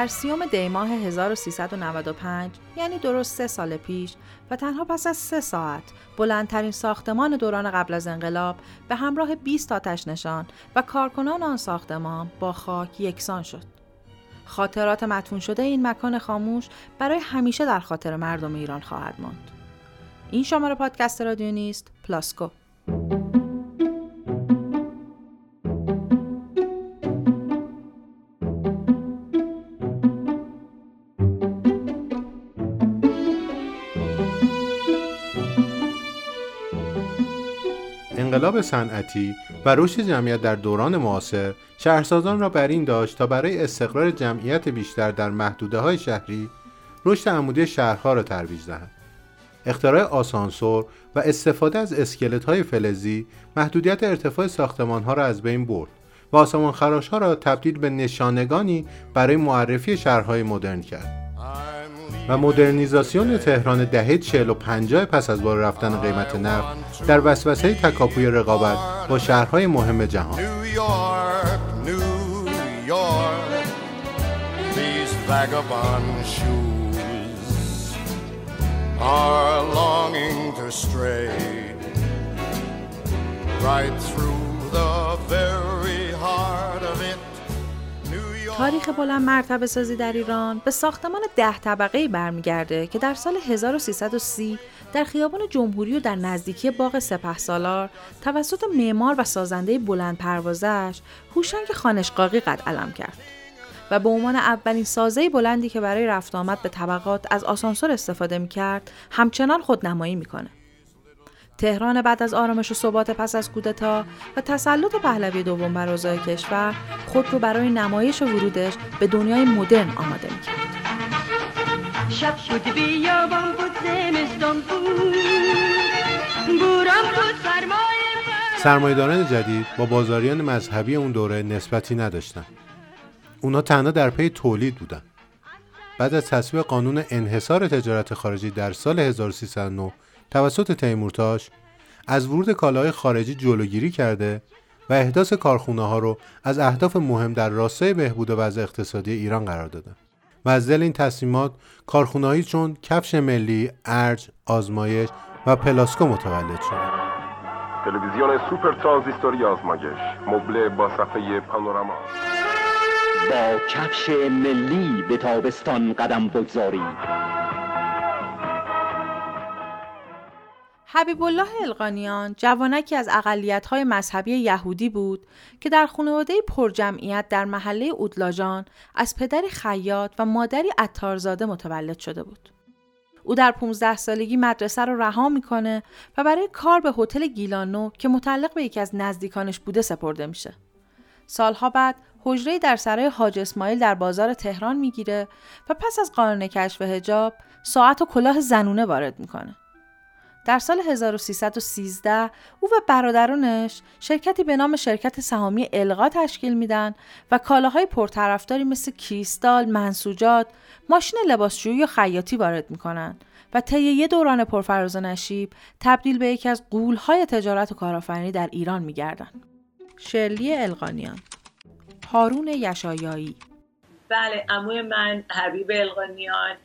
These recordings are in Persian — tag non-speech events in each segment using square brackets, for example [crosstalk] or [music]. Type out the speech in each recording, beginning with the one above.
در سیوم دی ماه 1395 یعنی درست سه سال پیش و تنها پس از سه ساعت بلندترین ساختمان دوران قبل از انقلاب به همراه 20 آتش نشان و کارکنان آن ساختمان با خاک یکسان شد. خاطرات مدفون شده این مکان خاموش برای همیشه در خاطر مردم ایران خواهد ماند. این شماره پادکست رادیو نیست پلاسکو. انقلاب صنعتی و رشد جمعیت در دوران معاصر شهرسازان را بر این داشت تا برای استقرار جمعیت بیشتر در محدوده های شهری رشد عمودی شهرها را ترویج دهند. اختراع آسانسور و استفاده از اسکلت های فلزی محدودیت ارتفاع ساختمان ها را از بین برد و آسمان خراش ها را تبدیل به نشانگانی برای معرفی شهرهای مدرن کرد. و مدرنیزاسیون تهران دهه 40 و 50 پس از بالا رفتن قیمت نفت در وسوسه تکاپوی رقابت با شهرهای مهم جهان. Right through the very تاریخ بلند مرتبه سازی در ایران به ساختمان ده طبقه برمیگرده که در سال 1330 در خیابان جمهوری و در نزدیکی باغ سپه سالار توسط معمار و سازنده بلند پروازش هوشنگ خانشقاقی قد علم کرد و به عنوان اولین سازه بلندی که برای رفت آمد به طبقات از آسانسور استفاده می کرد همچنان خودنمایی می‌کنه. تهران بعد از آرامش و ثبات پس از کودتا و تسلط پهلوی دوم بر اوضاع کشور خود رو برای نمایش و ورودش به دنیای مدرن آماده می‌کرد. شب بود بیابان بود زمستان بود. سرمایداران جدید با بازاریان مذهبی اون دوره نسبتی نداشتن. اونا تنها در پی تولید بودن. بعد از تصویب قانون انحصار تجارت خارجی در سال 1309 توسط تیمورتاش از ورود کالاهای خارجی جلوگیری کرده و احداث کارخونه ها رو از اهداف مهم در راستای بهبود وضع اقتصادی ایران قرار داده. و از دل این تصمیمات کارخونه‌هایی چون کفش ملی، ارج، آزمایش و پلاسکو متولد شد. تلویزیون سوپر ترانزیستوری آزمایش مبله با صفحه پانوراما. با کفش ملی به تابستان قدم بگذارید. حبیب الله القانیان جوانکی از اقلیت‌های مذهبی یهودی بود که در خانواده پرجمعیت در محله اودلاجان از پدری خیاط و مادری عطارزاده متولد شده بود. او در 15 سالگی مدرسه رو رها می‌کنه و برای کار به هتل گیلانو که متعلق به یکی از نزدیکانش بوده سپرده میشه. سالها بعد حجره در سرای حاج اسماعیل در بازار تهران می‌گیره و پس از قانون کشف حجاب ساعت و کلاه زنونه وارد می‌کنه. در سال 1313 او و برادرانش شرکتی به نام شرکت سهامی القا تشکیل میدن و کالاهای پرطرفداری مثل کریستال، منسوجات، ماشین لباسشویی و خیاطی وارد می‌کنن و طی یه دوران پرفراز و نشیب تبدیل به یکی از قولهای تجارت و کارآفرینی در ایران میگردن. شرلی القانیان. هارون یشایایی. بله عموی من حبیب القانیان.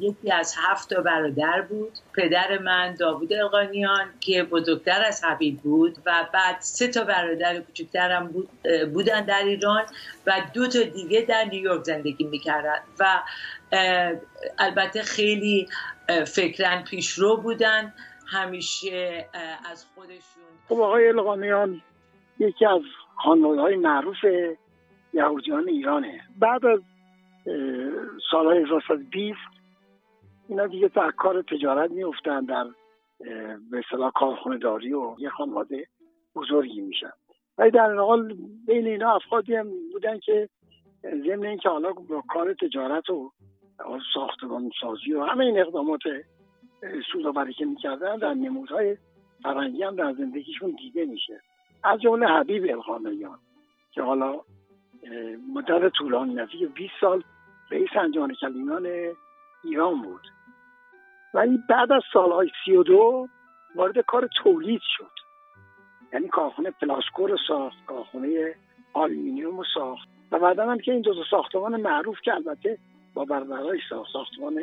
یکی از هفت برادر بود. پدر من داوود القانیان که بزرگتر از حبیب بود و بعد سه تا برادر کوچکترم بود بودن در ایران و دو تا دیگه در نیویورک زندگی می‌کردن و البته خیلی فکرن پیشرو بودن. همیشه از خودشون. خب آقای القانیان یکی از خانواده های معروف یهودیان ایرانه. بعد از سالهای 1920 اینا دیگه تا کار تجارت میفتن در به اصطلاح کارخونه داری و یه خانواده بزرگی میشن. ولی در حال بین اینا افرادی هم بودن که ضمن اینکه حالا با کار تجارت و ساختمان سازی و همه این اقدامات سودآوری که می‌کردن در نمودهای فرنگی هم در زندگیشون دیده میشه. از جمله حبیب القانیان که حالا مدت طولانی نزدیک 20 سال رئیس انجمن کلیمان ایران بود. ولی بعد از سالهای سی و دو وارد کار تولید شد. یعنی کارخونه پلاسکو رو ساخت کارخونه آلومینیوم رو ساخت. و بعدا هم که این دو ساختمان معروف که البته با برادرهای ساخت ساختمان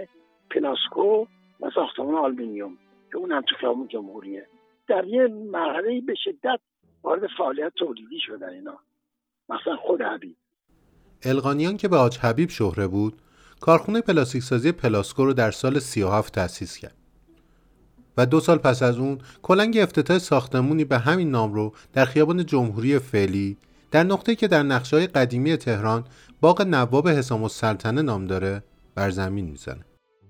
پلاسکو و ساختمان آلومینیوم که اون هم تو خیابون جمهوریه. در یه مرحله به شدت وارد فعالیت تولیدی شدن اینا. مثلا خود حبیب. القانیان که به حاج حبیب شهره بود کارخونه پلاستیک سازی پلاسکو رو در سال 37 تأسیس کرد. و دو سال پس از اون کلنگ افتتاح ساختمونی به همین نام رو در خیابان جمهوری فعلی در نقطه که در نقشه قدیمی تهران باغ نواب حسام السلطنه نام داره بر زمین می‌زنه.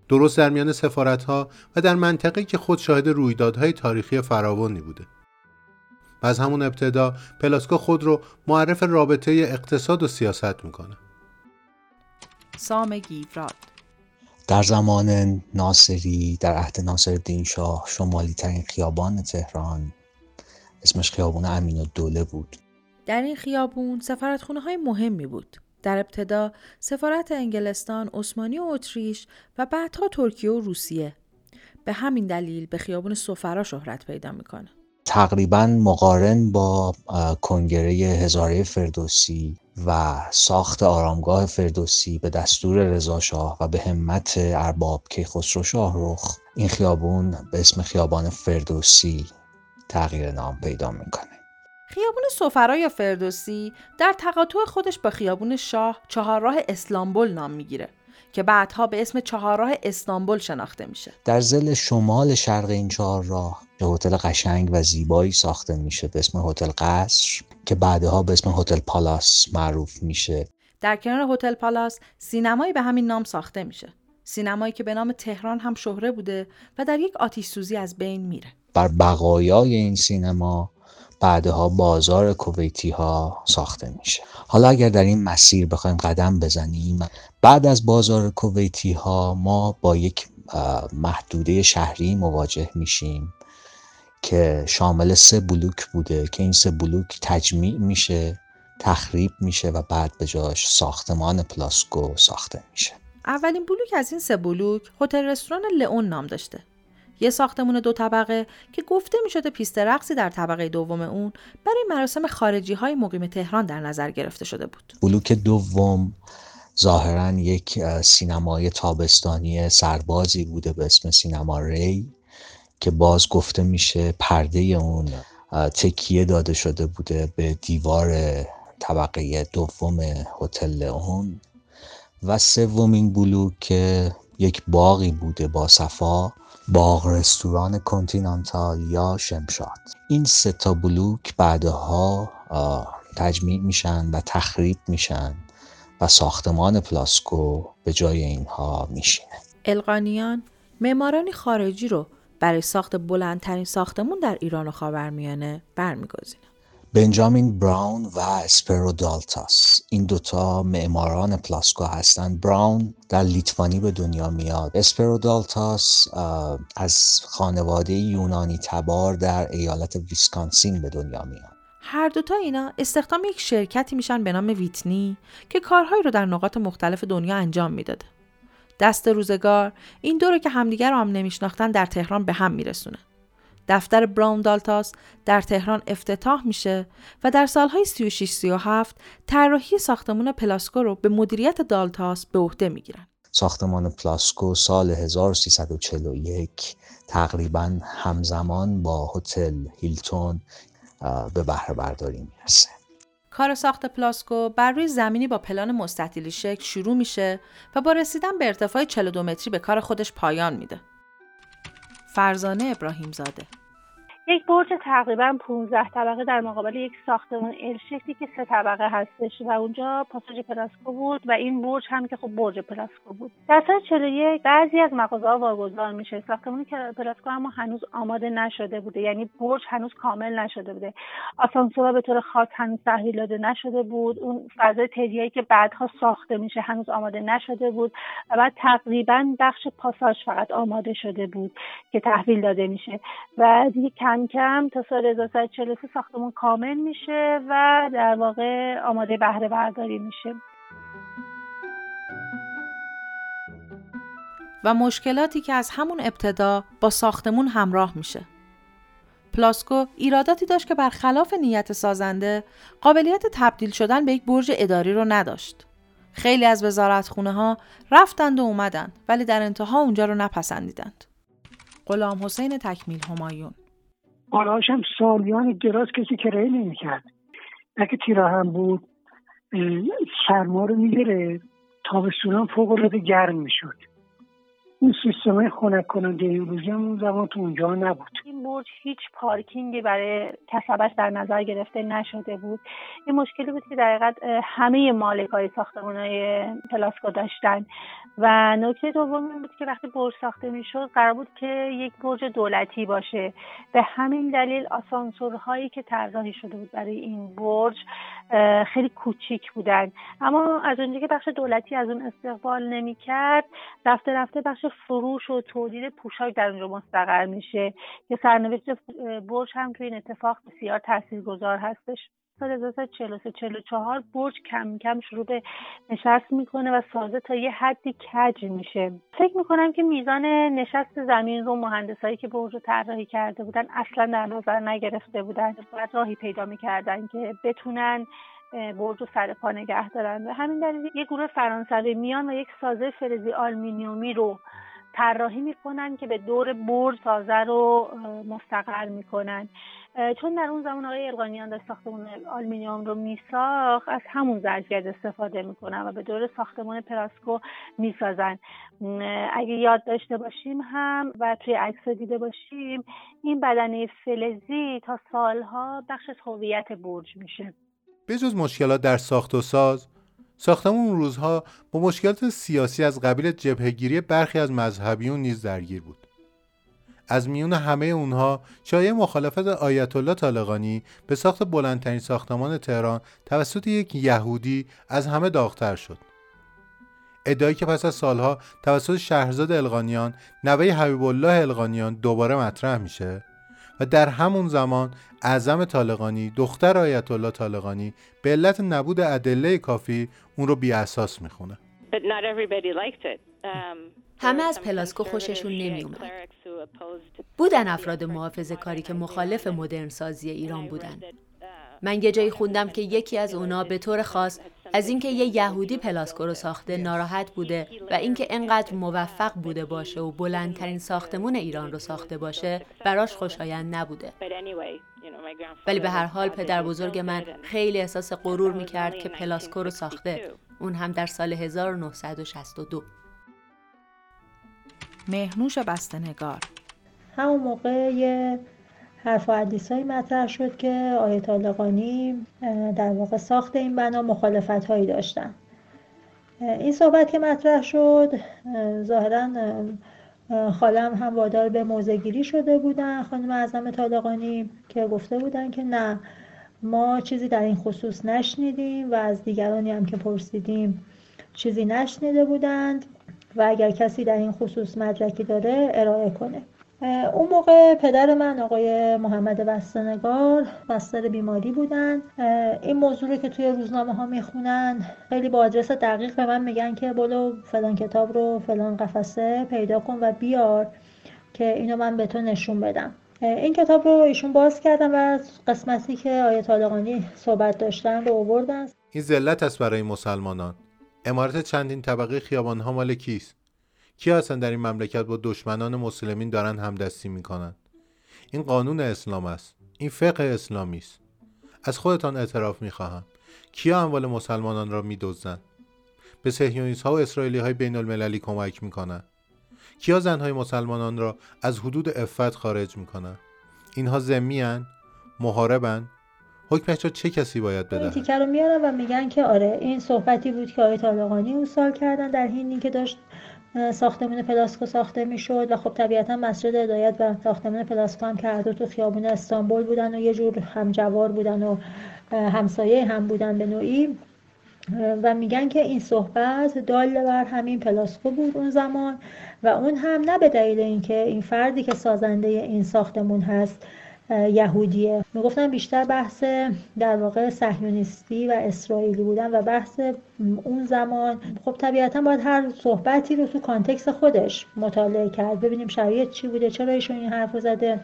درست در میان سفارت ها و در منطقه که خود شاهد رویدادهای تاریخی فراوانی بوده. و از همون ابتدا پلاسکو خود رو معرف رابطه اقتصاد و سیاست می‌کنه. سام گیوراد در زمان ناصری در عهد ناصر الدین شاه شمالی ترین خیابان تهران اسمش خیابون امین و دوله بود. در این خیابون سفارتخونه های مهمی بود. در ابتدا سفارت انگلستان، عثمانی و اتریش و بعدها ترکیه و روسیه. به همین دلیل به خیابون سفرا شهرت پیدا می‌کنه. تقریبا مقارن با کنگره هزاره فردوسی و ساخت آرامگاه فردوسی به دستور رضاشاه و به همت ارباب کیخسرو شاهرخ این خیابون به اسم خیابان فردوسی تغییر نام پیدا می‌کنه. خیابون سفرا یا فردوسی در تقاطع خودش با خیابون شاه چهارراه اسلامبول نام می‌گیره که بعدها به اسم چهارراه استانبول شناخته میشه. در زل شمال شرق این چهارراه که هتل قشنگ و زیبایی ساخته میشه به اسم هتل قصر که بعدها به اسم هتل پالاس معروف میشه. در کنار هتل پالاس سینمایی به همین نام ساخته میشه. سینمایی که به نام تهران هم شهره بوده و در یک آتیش سوزی از بین میره. بر بقایای این سینما بعدها بازار کویتی ها ساخته میشه. حالا اگر در این مسیر بخوایم قدم بزنیم بعد از بازار کویتی ها ما با یک محدوده شهری مواجه میشیم. که شامل سه بلوک بوده که این سه بلوک تجمیع میشه تخریب میشه و بعد به جاش ساختمان پلاسکو ساخته میشه. اولین بلوک از این سه بلوک هتل رستوران لئون نام داشته. یه ساختمون دو طبقه که گفته می شده پیست رقصی در طبقه دوم اون برای مراسم خارجی های مقیم تهران در نظر گرفته شده بود. بلوک دوم ظاهرا یک سینمای تابستانی سربازی بوده به اسم سینما ری. که باز گفته میشه پرده اون تکیه داده شده بوده به دیوار طبقه دوم هتل اون. و سومین بلوک که یک باقی بوده با صفا باغ رستوران کنتینانتال یا شمشاد. این سه تا بلوک بعدها تجمیع میشن و تخریب میشن و ساختمان پلاسکو به جای اینها میشینه. القانیان معمارانی خارجی رو برای ساخت بلندترین ساختمون در ایران و خاورمیانه برمیگزینه بنجامین براون و اسپرو دالتاس. این دوتا معماران پلاسکو هستند. براون در لیتوانی به دنیا میاد. اسپرو دالتاس از خانواده یونانی تبار در ایالت ویسکانسین به دنیا میاد. هر دوتا اینا استخدام یک شرکتی میشن به نام ویتنی که کارهایی رو در نقاط مختلف دنیا انجام می‌داده. دست روزگار این دو رو که همدیگر رو هم نمیشناختن در تهران به هم میرسونه دفتر براون دالتاس در تهران افتتاح میشه و در سالهای 36 37 طراحی ساختمان پلاسکو رو به مدیریت دالتاس به عهده می‌گیرن. ساختمان پلاسکو سال 1341 تقریبا همزمان با هتل هیلتون به بهره برداری می‌رسه. کار ساخت پلاسکو بر روی زمینی با پلان مستطیلی شکل شروع میشه و با رسیدن به ارتفاع 42 متری به کار خودش پایان میده. فرزانه ابراهیم زاده یک برج تقریبا 15 طبقه در مقابل یک ساختمان L شکلی که سه طبقه هستش و اونجا پاساژ پلاسکو بود و این برج هم که خب برج پلاسکو بود. در سال 41 بعضی از مغازه ها واگذار میشه. ساختمان پلاسکو اما هنوز آماده نشده بوده. یعنی برج هنوز کامل نشده بوده. آسانسورها به طور خاص هنوز تحویل داده نشده بود. اون فضای تریایی که بعدها ساخته میشه هنوز آماده نشده بود و بعد تقریبا بخش پاساژ فقط آماده شده بود که تحویل داده میشه. و دیگه کم کم تا سال 1343 ساختمون کامل میشه و در واقع آماده بهره برداری میشه و مشکلاتی که از همون ابتدا با ساختمون همراه میشه پلاسکو ایراداتی داشت که برخلاف نیت سازنده قابلیت تبدیل شدن به یک برج اداری رو نداشت. خیلی از وزارتخونه ها رفتند و اومدند ولی در انتها اونجا رو نپسندیدند. غلام حسین تکمیل همایون بالاش هم سالیان دراز کسی کرایه نمی‌کرد. اگه تیرا هم بود سرما رو می‌گیره تابستونان فوق العاده گرم می‌شد. این سیستم خنک کننده روزی هم اون زمان تو اونجا نبود. این برج هیچ پارکینگی برای کسبش در نظر گرفته نشده بود. این مشکلی بود که در همه مالک های ساختمان های پلاسکو داشتن. و نکته دوم این بود که وقتی برج ساخته می‌شد قرار بود که یک برج دولتی باشه. به همین دلیل آسانسورهایی که طراحی شده بود برای این برج خیلی کوچیک بودن. اما از اونجا که بخش دولتی از اون استقبال نمی‌کرد رفته رفته بخش فروش و تولید پوشاک در اونجا مستقر میشه. که سرنوشت برج هم توی این اتفاق بسیار تاثیرگذار هستش. سال 1343 44 برج کم کم شروع به نشست می‌کنه و سازه تا یه حدی کج میشه. فکر می‌کنم که میزان نشست زمین رو مهندسایی که برج رو طراحی کرده بودن اصلا در نظر نگرفته بودن. باید راهی پیدا می‌کردن که بتونن برج رو سر پا نگه دارن. و همین دلیل یک گروه فرانسوی میان و یک سازه فلزی آلمینیومی رو طراحی می‌کنن که به دور برج سازه رو مستقر می‌کنن. چون در اون زمان آقای القانیان داشت ساختمان آلومینیوم رو میساخت از همون ظرفیت استفاده می‌کنن و به دور ساختمان پلاسکو می‌سازن. اگه یاد داشته باشیم هم و توی عکس دیده باشیم این بدنه فلزی تا سالها بخش از هویت برج میشه. بجز مشکلات در ساخت و ساز ساختمون اون روزها با مشکلات سیاسی از قبیل جبهگیری برخی از مذهبیون نیز درگیر بود. از میون همه اونها شایع مخالفت آیت الله طالقانی به ساخت بلندترین ساختمان تهران توسط یک یهودی از همه داغتر شد. ادعایی که پس از سالها توسط شهرزاد القانیان نوه حبیب الله القانیان دوباره مطرح میشه و در همون زمان اعظم طالقانی دختر آیت الله طالقانی به علت نبود ادله کافی اون رو بی اساس می‌خونه همه از پلاسکو خوششون نمی اومد. بودن افراد محافظ کاری که مخالف مدرن سازی ایران بودن. من یه جایی خوندم که یکی از اونا به طور خاص از اینکه یه یهودی پلاسکو رو ساخته ناراحت بوده و اینکه انقدر موفق بوده باشه و بلندترین ساختمون ایران رو ساخته باشه براش خوشایند نبوده. ولی به هر حال پدر بزرگ من خیلی احساس غرور می‌کرد که پلاسکو رو ساخته. اون هم در سال 1962 مهنوش بستنگار همون موقع یه حرف و حدیث مطرح شد که آیت طالقانی در واقع ساخت این بنا مخالفت هایی داشتن این صحبت که مطرح شد ظاهرا خالم هم وادار به موزگیری شده بودن خانم اعظم طالقانی که گفته بودن که نه ما چیزی در این خصوص نشنیدیم و از دیگرانی هم که پرسیدیم چیزی نشنیده بودند و اگر کسی در این خصوص مدرکی داره ارائه کنه. اون موقع پدر من آقای محمد بستنگار بستر بیماری بودن. این موضوع رو که توی روزنامه ها می‌خونن خیلی با آدرس دقیق به من میگن که بلو فلان کتاب رو فلان قفسه پیدا کن و بیار که اینو من به تو نشون بدم. این کتاب رو ایشون باز کردن و قسمتی که آیه طالقانی صحبت داشتن رو آوردن. این ذلت است برای مسلمانان. امارت چندین طبقه خیابان ها مال کیست؟ کی هستن در این مملکت با دشمنان مسلمین دارن همدستی می‌کنن؟ این قانون اسلام است. این فقه اسلامی است. از خودتان اعتراف می‌خواهم. کیا اموال مسلمانان را میدزدند به سهیونیست ها و اسرائیلی های بین المللی کمک می‌کنند کیا زنهای مسلمانان را از حدود عفت خارج می‌کنند اینها ذمی‌ان محاربن حکمش را چه کسی باید بده؟ تیکه رو میارن و میگن که آره این صحبتی بود که آیت‌الله طالقانی اون سال کردن در حینی که داشت ساختمان پلاسکو ساخته می‌شد و خب طبیعتا مسجد هدایت و ساختمان پلاسکو هم که هر دو تو خیابون استانبول بودن و یه جور همجوار بودن و همسایه هم بودن به نوعی. و میگن که این صحبت دال بر همین پلاسکو بود اون زمان و اون هم نه به دلیل اینکه این فردی که سازنده این ساختمون هست یهودیه. می‌گفتن بیشتر بحث در واقع صهیونیستی و اسرائیلی بودن و بحث اون زمان. خب طبیعتا باید هر صحبتی رو تو context خودش مطالعه کرد. ببینیم شرایط چی بوده چرا ایشون این حرف زده.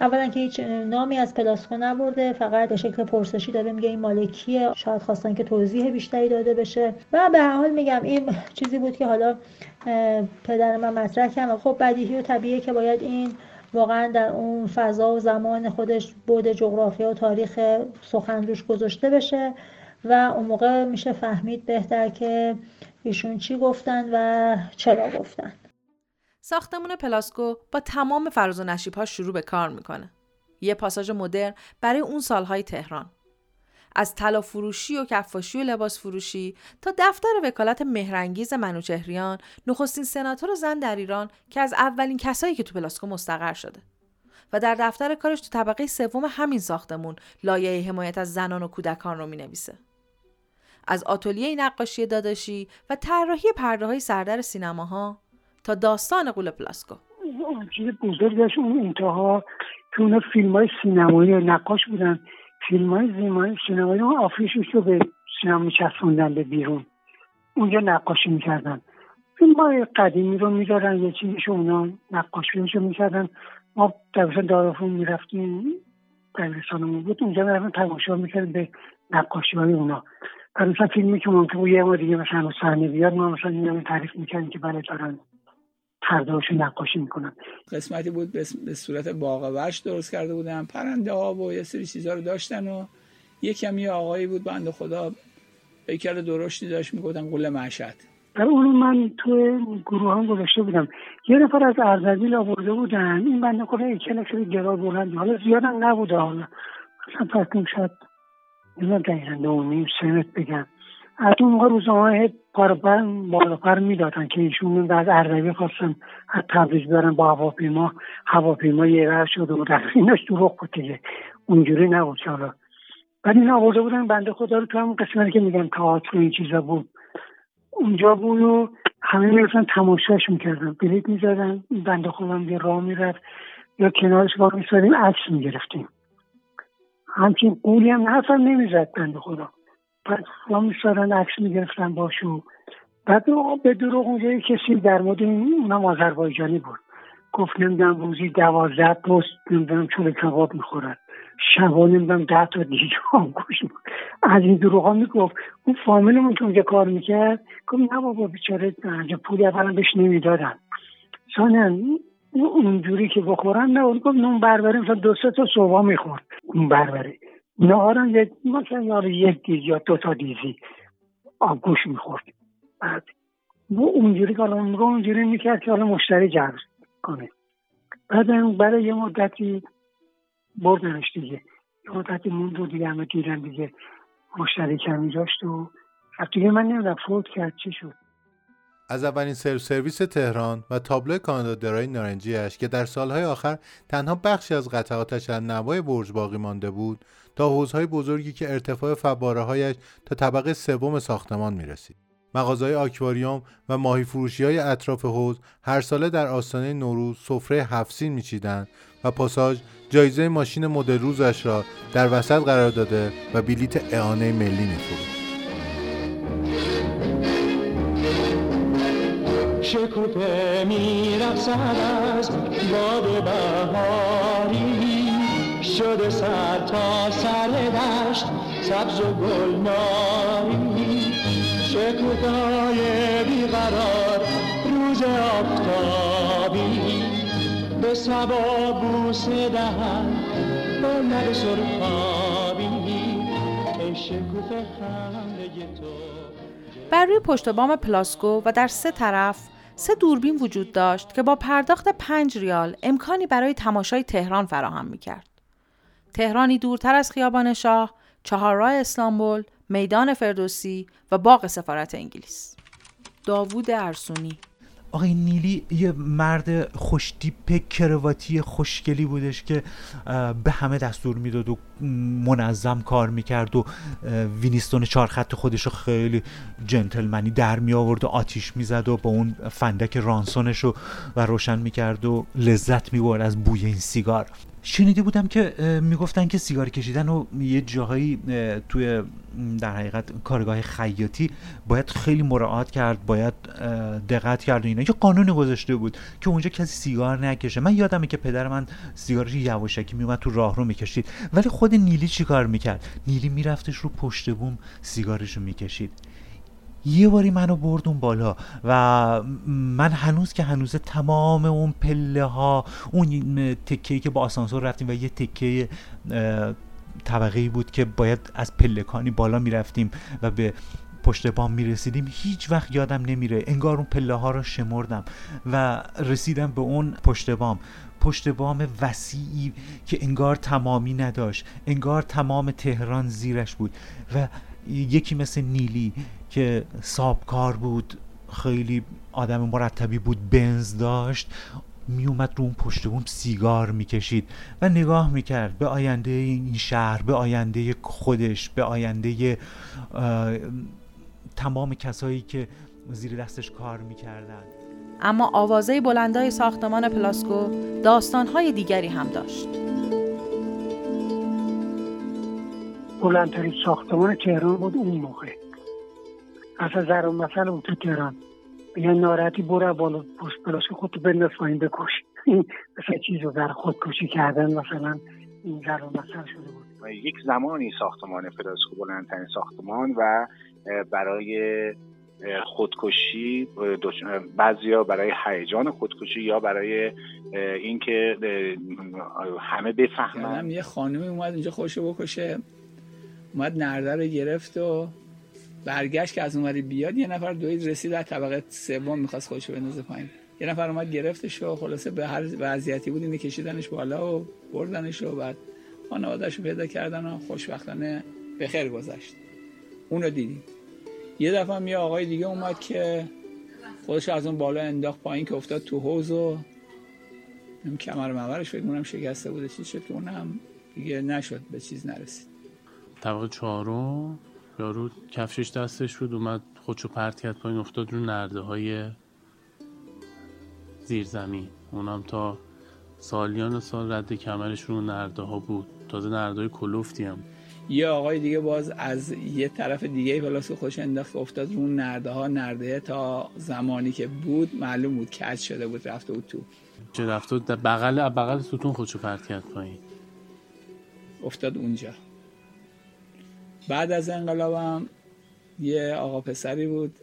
اولا که هیچ نامی از پلاسکو نبرده فقط به شکل پرسشی داره میگه این مال کیه. شاید خواستن که توضیح بیشتری داده بشه. و به هر حال میگم این چیزی بود که حالا پدر من مطرح کرد خب بدیهی و طبیعیه که باید این واقعا در اون فضا و زمان خودش بود جغرافیا و تاریخ سخن روش گذاشته بشه و اون موقع میشه فهمید بهتر که ایشون چی گفتن و چرا گفتن ساختمون پلاسکو با تمام فراز و نشیب شروع به کار می‌کنه. یه پاساژ مدرن برای اون سالهای تهران. از طلا فروشی و کفاشی و لباس فروشی تا دفتر وکالت مهرنگیز منوچهریان نخستین سناتور زن در ایران که از اولین کسایی که تو پلاسکو مستقر شده. و در دفتر کارش تو طبقه سوم همین ساختمون لایحه حمایت از زنان و کودکان رو می‌نویسه. از آتلیه نقاشی داداشی و طراحی پرده های سردر سینماها تا داستان غول پلاسکو. چیز بزرگش اون انتها که اونا فیلم های سینمایی نقاش بودن. فیلم های سینمایی اون آفیشش رو به سینما میچسبوندن به بیرون. اونجا نقاشی می‌کردن. فیلم های قدیمی رو میدارن یه چیزش اونا نقاشی رو می‌کردن. ما در دارافون می‌رفتیم دبیرستانمون بود. اونجا می‌رفتیم تماشا می‌کردیم به نقاشی های اونا. مثلا فیلمی که ممکن یه ما دیگه مثلا صحنه بیاد ما مثلا تعریف می‌کردیم که بله دارن پردهاش نقاشی می‌کنن قسمتی بود به صورت باغ وش درست کرده بودن پرنده ها و یه سری چیزا رو داشتن و یه کمی آقایی بود بند خدا پیکر درشتی داشت می‌گفتن قله معشد. در اون من تو گروه هم گذاشته بودم. یه نفر از اردبیل آورده بودن. این بنده خدا ایکل خیلی گرار بلند حالا زیادم نبوده. حالا مثلا فرقیم شد نمی‌دونم دقیقا سمت بگم. از اون روزنامه پارپر بالا پر می‌دادن که ایشون از اردبیل خواستن از تبریز برن با هواپیما. هواپیما یه راه شده بود. [laughs] ایناش دروغ بود دیگه. اونجوری نبود حالا بعد این آورده بودن بنده خدا رو تو همون قسمتی که میگم تئاتر این چیزا بود. اونجا بود و همه می‌رفتن تماشاش می‌کردن. بلیت می‌زدن. بنده خدا یه راه می‌رفت. یا کنارش با میسادیم عکس می‌گرفتیم. همچین قولی هم حرف نمی‌زد بنده خدا. بعد ما میسادن عکس می‌گرفتن باشو بعد به دروغ اونجا کسی در مورد اونم آذربایجانی بود. گفت نمی‌دونم روزی دوازده پست نمی‌دونم چون کباب می‌خورد. شبا نمی‌دونم ده تا دیگه هم از این دروغ می‌گفت. اون فامیلمون که اونجا کار می‌کرد گفت نه بابا بیچاره پولی اولا بهش نمی‌دادن. ثانیا اونجوری که بخورن نه اون گفت نون بربره مثلا دو سه تا صبح می‌خورد. اون بربره. نهارم یک مثلا یک دیز یا دو تا دیزی. آبگوش می‌خورد. بعد و اونجوری که حالا اونجوری می‌کرد که حالا مشتری جذب کنه. بعد برای یه مدتی بردنش دیگه. یه مدتی موند و دیگه همه دیدن دیگه مشتری کمی داشت و دیگه من نمی‌دونم فوت کرد چی شد. از اولین سرو سرویس تهران و تابلو کانادا درای نارنجیش که در سالهای آخر تنها بخشی از قطعاتش در نوای برج باقی مانده بود تا حوزهای بزرگی که ارتفاع فباره هایش تا طبقه سوم ساختمان می رسید. مغازهای آکواریوم و ماهی فروشی های اطراف حوز هر ساله در آستانه نوروز سفره هفسین میچیدند و پاساژ جایزه ماشین مدل روزش را در وسط قرار داده و بلیت اعانه ملی میفروخت. شکوفه میرقصد از باد بهاری. شده سر تا سر دشت سبز و گلناری. شکوفای بیقرار روز آفتابی. به سبا بوسه دهن با لب سرخابی. شکوفه بر روی پشت بام پلاسکو و در سه طرف سه دوربین وجود داشت که با پرداخت پنج ریال امکانی برای تماشای تهران فراهم می کرد. تهرانی دورتر از خیابان شاه، چهارراه استانبول، میدان فردوسی و باغ سفارت انگلیس. داوود ارسونی آقای نیلی یه مرد خوشتیپ کرواتی خوشگلی بودش که به همه دستور می‌داد و منظم کار می‌کرد و وینیستون چارخط خودش رو خیلی جنتلمنی در می آورد و آتیش می‌زد و با اون فندک رانسونش رو و روشن می‌کرد و لذت می‌برد از بوی این سیگار. شنیده بودم که می‌گفتن که سیگار کشیدن و یه جاهایی توی در حقیقت کارگاه خیاطی باید خیلی مراعات کرد باید دقت کرد و اینا. یه قانون گذاشته بود که اونجا کسی سیگار نکشه. من یادمه که پدر من سیگارش یواشکی میومد تو راه رو می‌کشید. ولی خود نیلی چیکار می‌کرد؟ نیلی میرفتش رو پشت بوم سیگارش رو می‌کشید. یه باری منو بردون بالا و من هنوز که هنوز تمام اون پله ها اون تکه که با آسانسور رفتیم و یه تکه طبقه بود که باید از پلکانی بالا می‌رفتیم و به پشت بام می‌رسیدیم. هیچ وقت یادم نمیره. انگار اون پله ها رو شمردم و رسیدم به اون پشت بام. پشت بام وسیعی که انگار تمامی نداشت. انگار تمام تهران زیرش بود. و یکی مثل نیلی که سابکار بود خیلی آدم مرتبی بود بنز داشت میومد رو اون پشت بوم سیگار می‌کشید و نگاه می‌کرد به آینده این شهر به آینده خودش به آینده تمام کسایی که زیر دستش کار می‌کردن. اما آوازه بلندای ساختمان پلاسکو داستانهای دیگری هم داشت. بلندترین ساختمان تهران بود اون موقع. اصلا زر و مثل اون تو تهران. میگن ناراحتی برو بالا پشت پلاسکو خودتو بنداز پایین بکش. مثل چیز رو در خودکشی کردن مثلا این زر و مثل شده بود. یک زمانی ساختمان پلاسکو بلندترین ساختمان و برای خودکشی بعضیا برای هیجان خودکشی یا برای اینکه همه بفهمن. یه خانمی اومد اینجا خوشو بکشه اومد نرده رو گرفت و برگشت که از اونوری بیاد یه نفر دوید رسید در طبقه سوم می‌خواست خودش بندازه پایین. یه نفر اومد گرفتش و خلاصه به هر وضعیتی بود اینه کشیدنش بالا و بردنش و بعد خانوادهش پیدا کردن و خوشبختانه به خیر گذشت. اونو دیدیم. یه دفعه هم یه آقای دیگه اومد که خودش از اون بالا انداخت پایین که افتاد تو حوز و کمر مورش فکر کنم شکسته بوده. چیز شد که اونم دیگه نشد به چیز نرسید. طبقه چهارم؟ یارو کفشش دستش بود اومد خودشو پرت کرد پایین افتاد رو نرده های زیرزمین. اونم تا سالیان سال رد کمرش رو نرده ها بود. تازه نرده های کلوفتی هم. یه آقای دیگه باز از یه طرف دیگه پلاس خوش انداخت افتاد رو نرده ها نرده تا زمانی که بود معلوم بود کج شده بود رفته بود تو. چه رفته بود؟ بغل بغل ستون خودشو پرت کرد پایین. افتاد اونجا. بعد از انقلابم یه آقا پسری بود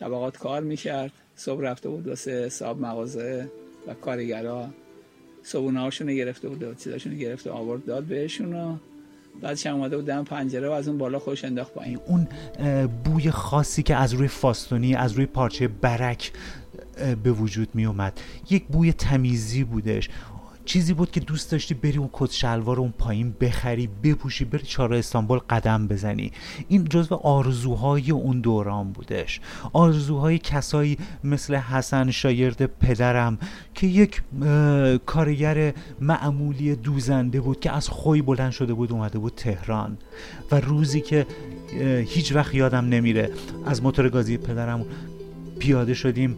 طبقات کار می‌کرد. صبح رفته بود واسه صاحب مغازه و کارگرا. صبحونه هاشون گرفته بود و چیزاشون گرفته آورد داد بهشون و هم اومده بود دم پنجره و از اون بالا خوش انداخت پایین. اون بوی خاصی که از روی فاستونی از روی پارچه برک به وجود می اومد یک بوی تمیزی بودش. چیزی بود که دوست داشتی بری اون کت شلوار اون پایین بخری بپوشی بری چهار استانبول قدم بزنی. این جزو آرزوهای اون دوران بودش. آرزوهای کسایی مثل حسن شاگرد پدرم که یک کارگر معمولی دوزنده بود که از خوی بلند شده بود اومده بود تهران. و روزی که هیچ وقت یادم نمیره از موتور گازی پدرم پیاده شدیم.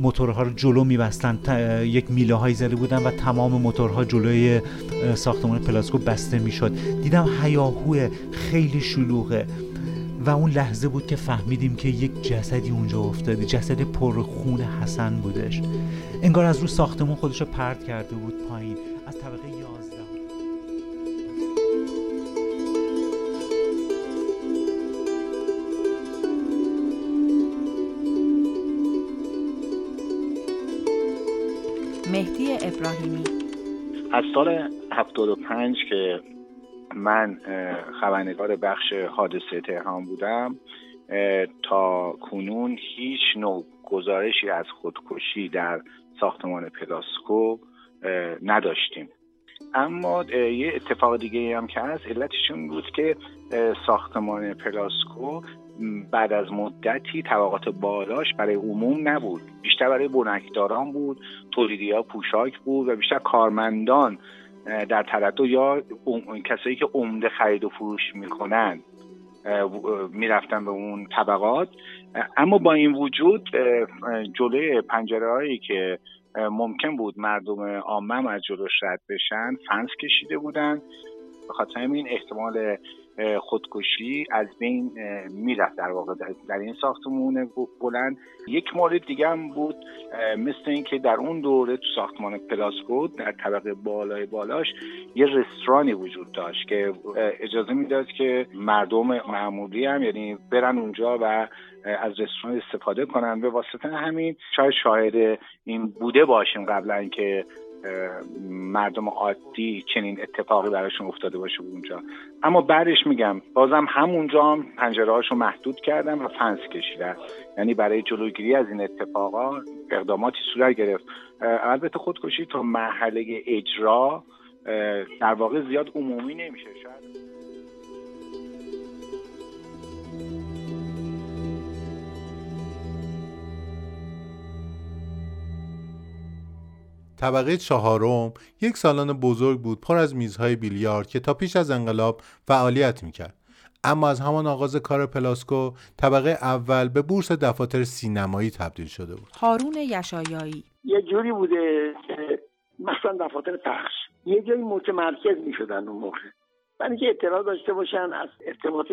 موتورها رو جلو میبستن یک میله های زده بودن و تمام موتورها جلوی ساختمان پلاسکو بسته می‌شد. دیدم هیاهو خیلی شلوغه و اون لحظه بود که فهمیدیم که یک جسدی اونجا افتاده جسد پر خون حسن بودش. انگار از رو ساختمون خودش رو پرت کرده بود پایین. از طبقه مهدی ابراهیمی. از سال 75 که من خبرنگار بخش حادثه تهران بودم تا کنون هیچ نوع گزارشی از خودکشی در ساختمان پلاسکو نداشتیم. اما یه اتفاق دیگه هم که هست علتشون بود که ساختمان پلاسکو بعد از مدتی طبقات بالاش برای عموم نبود. بیشتر برای بنکداران بود تولیدی ها پوشاک بود و بیشتر کارمندان در تردد یا کسایی که عمده خرید و فروش می‌کنن می‌رفتن به اون طبقات. اما با این وجود جلوی پنجره هایی که ممکن بود مردم عامه از جلوش رد بشن فنس کشیده بودن. به خاطر این احتمال خودکشی از بین می‌رفت در واقع در این ساختمون بلند. یک مورد دیگه هم بود مثل اینکه در اون دوره تو ساختمان پلاسکو در طبقه بالای بالاش یه رستورانی وجود داشت که اجازه می‌داد که مردم معمولی هم یعنی برن اونجا و از رستوران استفاده کنن. به واسطه همین شاید شاهد این بوده باشیم قبلا که مردم عادی چنین اتفاقی براشون افتاده باشه اونجا. اما بعدش میگم بازم همونجا هم پنجره محدود کردن و فنس کشیدن. یعنی برای جلوگیری از این اتفاقا اقداماتی صورت گرفت. البته خودکشی تا مرحله اجرا در واقع زیاد عمومی نمیشه. شاید طبقه چهارم یک سالن بزرگ بود پر از میزهای بیلیارد که تا پیش از انقلاب فعالیت می‌کرد. اما از همان آغاز کار پلاسکو طبقه اول به بورس دفاتر سینمایی تبدیل شده بود. هارون یشایایی. یه جوری بوده که مثلا دفاتر پخش. یه جایی متمرکز می‌شدن اون موقع. برای که اطلاع داشته باشن از ارتباط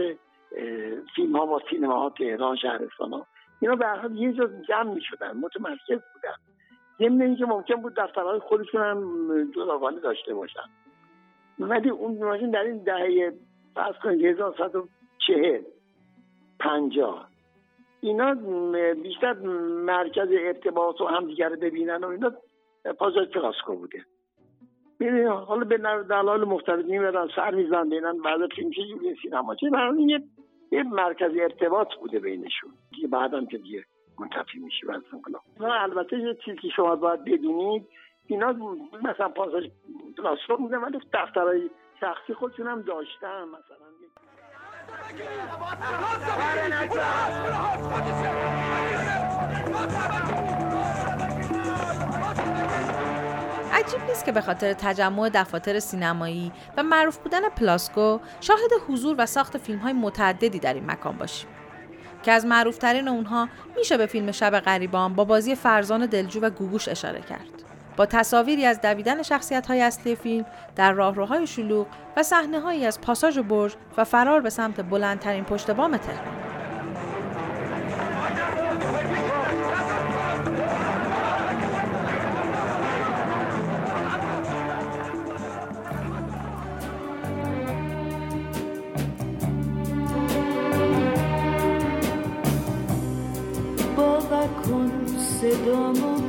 فیلم ها با سینما ها تهران شهرستان ها اینا به یه جا جمع می‌شدن. متمرکز بودن. ضمن اینکه ممکن بود دفترهای خودشون هم جداگانه داشته باشن. ولی اون ماشین در این دهه فرض کنید 1140 50 اینا بیشتر مرکز ارتباط و همدیگر ببینن و اینا پازاج پلاسکو بوده. ببین حالا به دلال مختلف می‌برن سر میزن بینن بعد فیلم چه سینما. چه یه مرکز ارتباط بوده بینشون دیگه بعدم که دیگه منتفی میشه از انقلاب البته یه چیزی که شما باید بدونید اینا مثلا پاساژ پلاسکو بودن ولی دفترهای شخصی خودشون هم داشتن مثلا عجیب نیست که به خاطر تجمع دفاتر سینمایی و معروف بودن پلاسکو شاهد حضور و ساخت فیلم های متعددی در این مکان باشیم. که از معروفترین اونها میشه به فیلم شب غریبان با بازی فرزان دلجو و گوگوش اشاره کرد. با تصاویری از دویدن شخصیت های اصلی فیلم در راهروهای شلوغ و صحنه از پاساژ برج و فرار به سمت بلندترین پشت بام تهران. 多么。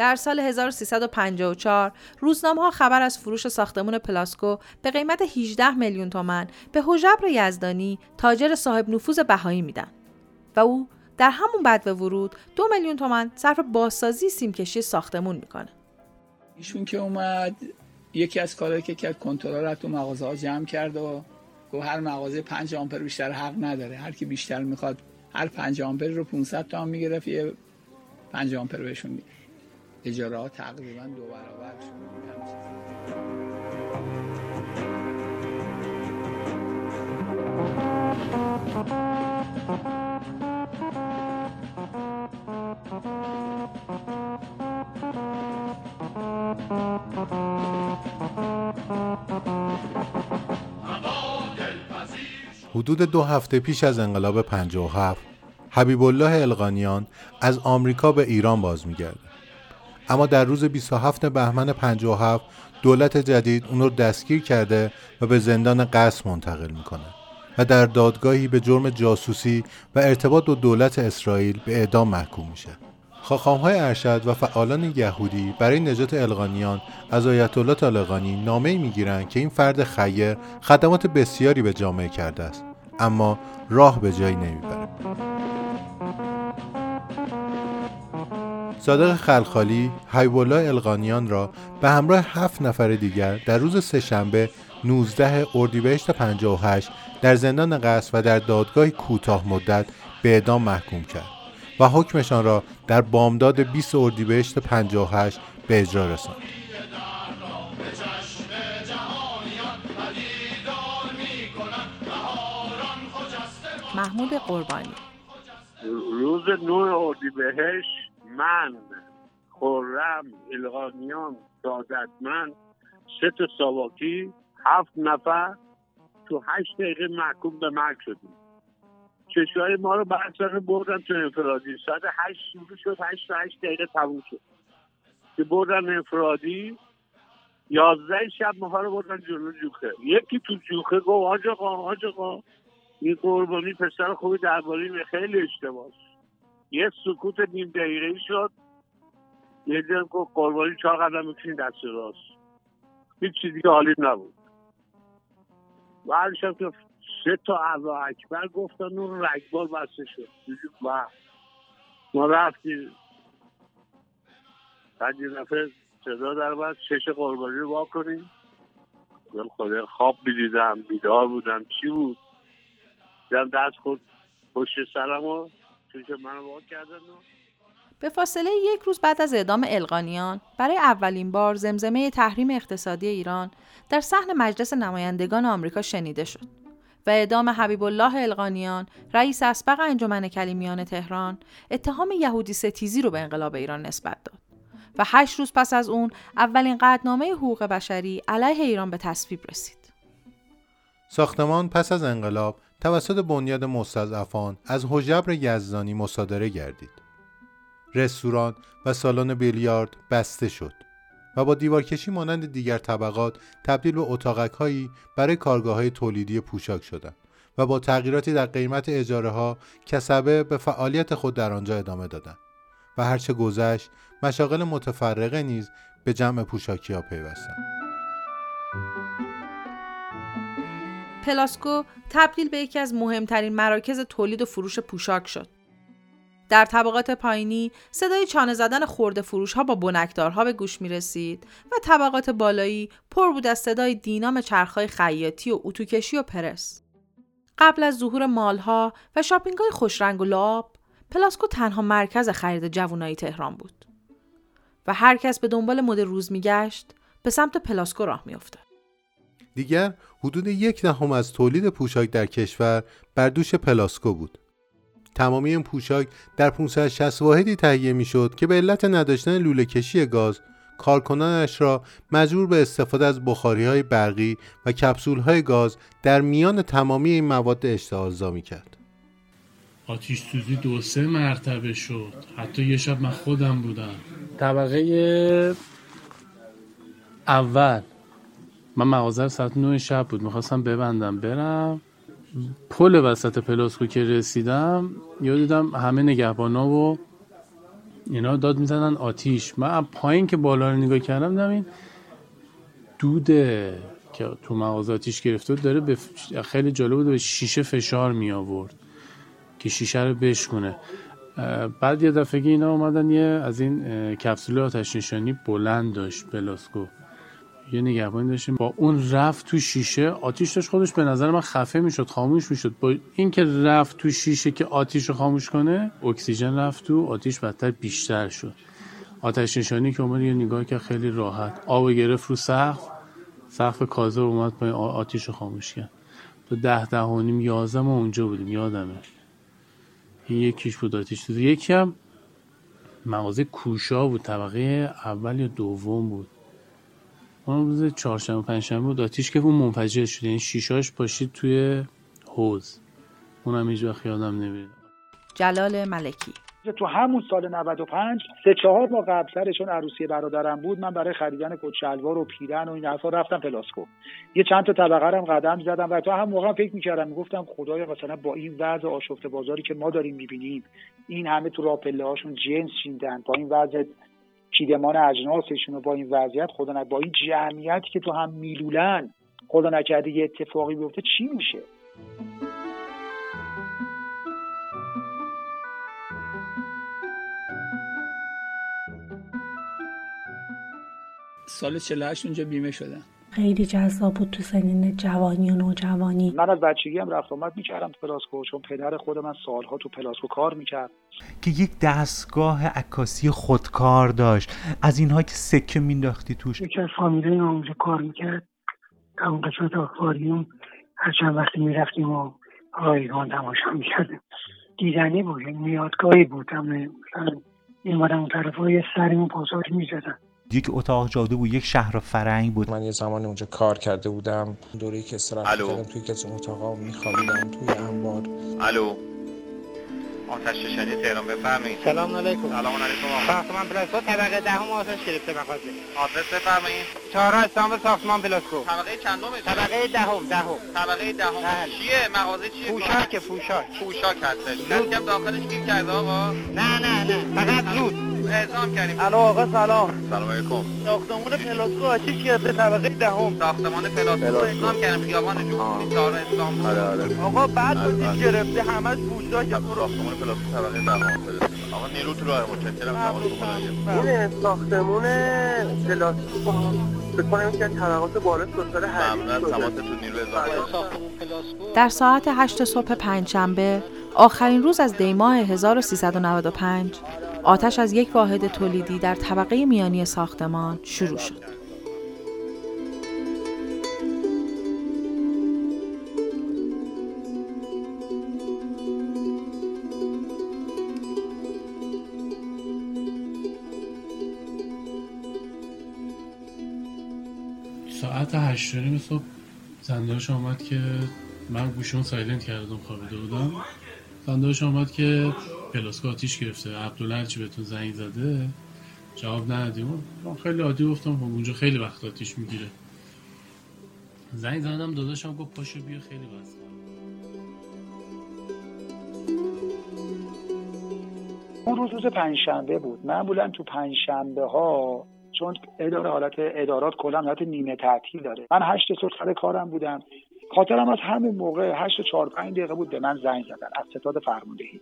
در سال 1354 روزنامه ها خبر از فروش ساختمون پلاسکو به قیمت 18 میلیون تومن به حجبر یزدانی تاجر صاحب نفوذ بهایی میدن و او در همون بعد به ورود دو میلیون تومن صرف بازسازی سیمکشی ساختمون می‌کنه. ایشون که اومد یکی از کارهایی که کرد کنترل رو تو مغازه ها جمع کرد و گفت هر مغازه 5 آمپر بیشتر حق نداره. هر کی بیشتر می‌خواد هر 5 آمپر رو 500 تومن می‌گرفت یه 5 آمپر بهشون میده. اجاره ها تقریبا دو برابر شد. حدود دو هفته پیش از انقلاب 57 حبیب الله القانیان از آمریکا به ایران باز میگرده اما در روز 27 بهمن 57 دولت جدید اون رو دستگیر کرده و به زندان قصر منتقل می‌کنه و در دادگاهی به جرم جاسوسی و ارتباط با دولت اسرائیل به اعدام محکوم میشه. خاخامهای ارشد و فعالان یهودی برای نجات الغانیان از آیت الله طالقانی نامه می‌گیرند که این فرد خیر خدمات بسیاری به جامعه کرده است. اما راه به جایی نمی‌بره. صادق خلخالی حیبالله القانیان را به همراه هفت نفر دیگر در روز سهشنبه 19 اردیبهشت 58 در زندان قصر و در دادگاه کوتاه مدت به اعدام محکوم کرد و حکمشان را در بامداد 20 اردیبهشت 58 به اجرا رساند. محمود قربانی روز نور اردیبهشت من خرم الغانیان سعادتمند سه تا ساواکی هفت نفر تو هشت دقیقه محکوم به مرگ شدیم. چشای ما رو سر بردن تو انفرادی. ساعت هشت شروع شد هشت تا هشت دقیقه تموم شد. که بردن انفرادی یازده شب ما رو بردن جلو جوخه. یکی تو جوخه گفت آج آقا آج آقا این قربانی پسر خوبی درباره خیلی اشتباس یه سکوت نیم دقیقه شد. یه جن گفت قربانی چهار قدم می‌کنی دست راست. هیچ چیزی که حالیم نبود. شب که سه تا الله اکبر گفتن اون رگبار بسته شد. و ما رفتیم. بعد یه دفعه صدا در بعد چش قربانی رو با کنیم. خدا خواب بیدیدم بیدار بودم. چی بود؟ دیدم دست خود پشت سرم و منو با کردن و به فاصله یک روز بعد از اعدام القانیان برای اولین بار زمزمه تحریم اقتصادی ایران در صحن مجلس نمایندگان آمریکا شنیده شد و اعدام حبیب الله القانیان رئیس اسبق انجمن کلیمیان تهران اتهام یهودی ستیزی رو به انقلاب ایران نسبت داد و هشت روز پس از اون اولین قدنامه حقوق بشری علیه ایران به تصویب رسید. ساختمان پس از انقلاب توسط بنیاد مستضعفان از حجبر یزدانی مصادره گردید. رستوران و سالن بیلیارد بسته شد و با دیوارکشی مانند دیگر طبقات تبدیل به اتاقک هایی برای کارگاه های تولیدی پوشاک شدند و با تغییراتی در قیمت اجاره ها کسبه به فعالیت خود در آنجا ادامه دادند و هرچه گذشت مشاغل متفرقه نیز به جمع پوشاکی ها پیوستند. پلاسکو تبدیل به یکی از مهمترین مراکز تولید و فروش پوشاک شد. در طبقات پایینی صدای چانه زدن خورده فروش ها با بنکدارها به گوش می رسید و طبقات بالایی پر بود از صدای دینام چرخهای خیاطی و اتوکشی و پرس. قبل از ظهور mall ها و shopping های خوشرنگ و لعاب، پلاسکو تنها مرکز خرید جوانای تهران بود. و هر کس به دنبال مد روز میگشت به سمت پلاسکو راه میافتاد. دیگر حدود یک دهم از تولید پوشاک در کشور بر دوش پلاسکو بود. تمامی این پوشاک در 560 واحدی تهیه می‌شد که به علت نداشتن لوله کشی گاز کارکنانش را مجبور به استفاده از بخاری های برقی و کپسول های گاز در میان تمامی این مواد اشتعالزا می کرد. آتیش سوزی دو سه مرتبه شد حتی یه شب من خودم بودم طبقه اول من مغازه ساعت 9 شب بود. می‌خواستم ببندم برم. پل وسط پلاسکو که رسیدم یا دیدم همه نگهبانا و اینا داد می‌زنن آتیش. من پایین که بالا رو نگاه کردم دیدم این دوده که تو مغازه آتیش گرفته داره به خیلی جالب بود به شیشه فشار می آورد که شیشه رو بشکنه بعد یه دفعه اینا اومدن یه از این کپسول آتش نشانی بلند داشت پلاسکو. یه نگهبانی داشتیم. با اون رفت تو شیشه آتیش داشت خودش به نظر من خفه می‌شد خاموش می‌شد. با اینکه رفت تو شیشه که آتیش رو خاموش کنه اکسیژن رفت تو آتیش بدتر بیشتر شد. آتش نشانی که اومد یه نگاه که خیلی راحت. آب گرفت رو سقف. سقف کازه اومد پای آتیش رو خاموش کرد. تو ده ده و نیم یازم اونجا بودیم. یادمه. این یکیش بود آتیش تو یکی هم مغازه کوشا بود. طبقه اول یا دوم بود. اون روز چهارشنبه پنجشنبه بود آتیش که اون منفجر شد. یعنی شیشاش پاشید توی حوز اونم هیچ وقت یادم نمیاد. جلال ملکی. تو همون سال 95 سه چهار ماه قبل سرشون عروسی برادرم بود. من برای خریدن کت شلوار و پیرن و این حرفا رفتم پلاسکو یه چند تا طبقه هم قدم زدم و تو هم موقع فکر می‌کردم می‌گفتم خدایا مثلا با این وضع آشفته بازاری که ما داریم می‌بینیم این همه تو راپله هاشون جنس شیندن با این وضع چیدمان اجناسشون و با این وضعیت خدا با این جمعیتی که تو هم میلولن خدا نکرده یه اتفاقی بیفته چی میشه؟ سال 48 اونجا بیمه شدم خیلی جذاب بود تو سنین جوانی و نوجوانی. من از بچگی هم رفت آمد می‌کردم تو پلاسکو. چون پدر خود من سالها تو پلاسکو کار می‌کرد. که یک دستگاه عکاسی خودکار داشت. از اینها که سکه مینداختی توش. یکی از فامیلای ما اونجا کار می‌کرد. تا اون قسمت آکواریوم. هر چند وقتی می‌رفتیم و رایگان تماشا می‌کردیم. دیدنی بود میعادگاهی بود. هم مثلا این اون طرف های سرمون پاساژ می‌زدن. یک اتاق جادو بود یک شهر فرنگ بود. من یه زمان اونجا کار کرده بودم. دوره که استراحت کردم توی کسی اتاقا میخوابیدم توی انبار. الو. آتش نشانی تهران بفرمایید. سلام علیکم. سلام علیکم. ساختمان پلاسکو طبقه دهم آتش گرفته مغازه آدرس بفرمایید. چهارراه استانبول ساختمان پلاسکو طبقه چندمه طبقه دهم دهم. طبقه دهم. بله. چیه؟ مغازه چیه؟ پوشاک پوشاک. پوشاک هستش. هم داخلش گیر کرده آقا. نه نه نه. فقط زود اعزام کردیم. الو آقا سلام. سلام علیکم. ساختمان پلاسکو آتش گرفته طبقه دهم. ساختمان پلاسکو اعزام کردیم. خیابان جمهوری چهارراه استانبول آره آره. آقا بعد آتش گرفته همش پوشاک ساختمان پلاسکو طبقه دهم آقا نیرو تو راه متشکرم تماس این ساختمون پلاسکو فکر کنم که طبقات بالا سوسال ممنون تماستون نیرو اضافه. در ساعت 8 صبح پنجشنبه آخرین روز از دیماه 1395 آتش از یک واحد تولیدی در طبقه میانی ساختمان شروع شد. هشت نیم صبح زندهاش آمد که من گوشون سایلنت کردم خوابیده بودم. زندهاش آمد که پلاسکو آتیش گرفته. عبدالله چی بهتون زنگ زده؟ جواب ندادیم. من خیلی عادی گفتم خب اونجا خیلی وقت آتیش می‌گیره. زنگ زدم داداشم گفت پاشو بیا خیلی وقت اون روز روز پنجشنبه بود. معمولا تو پنجشنبه ها چون اداره حالت ادارات کلا حالت نیمه تعطیل داره. من هشت صبح سر کارم بودم. خاطرم از همون موقع هشت چهار پنج دقیقه بود به من زنگ زدن از ستاد فرماندهی.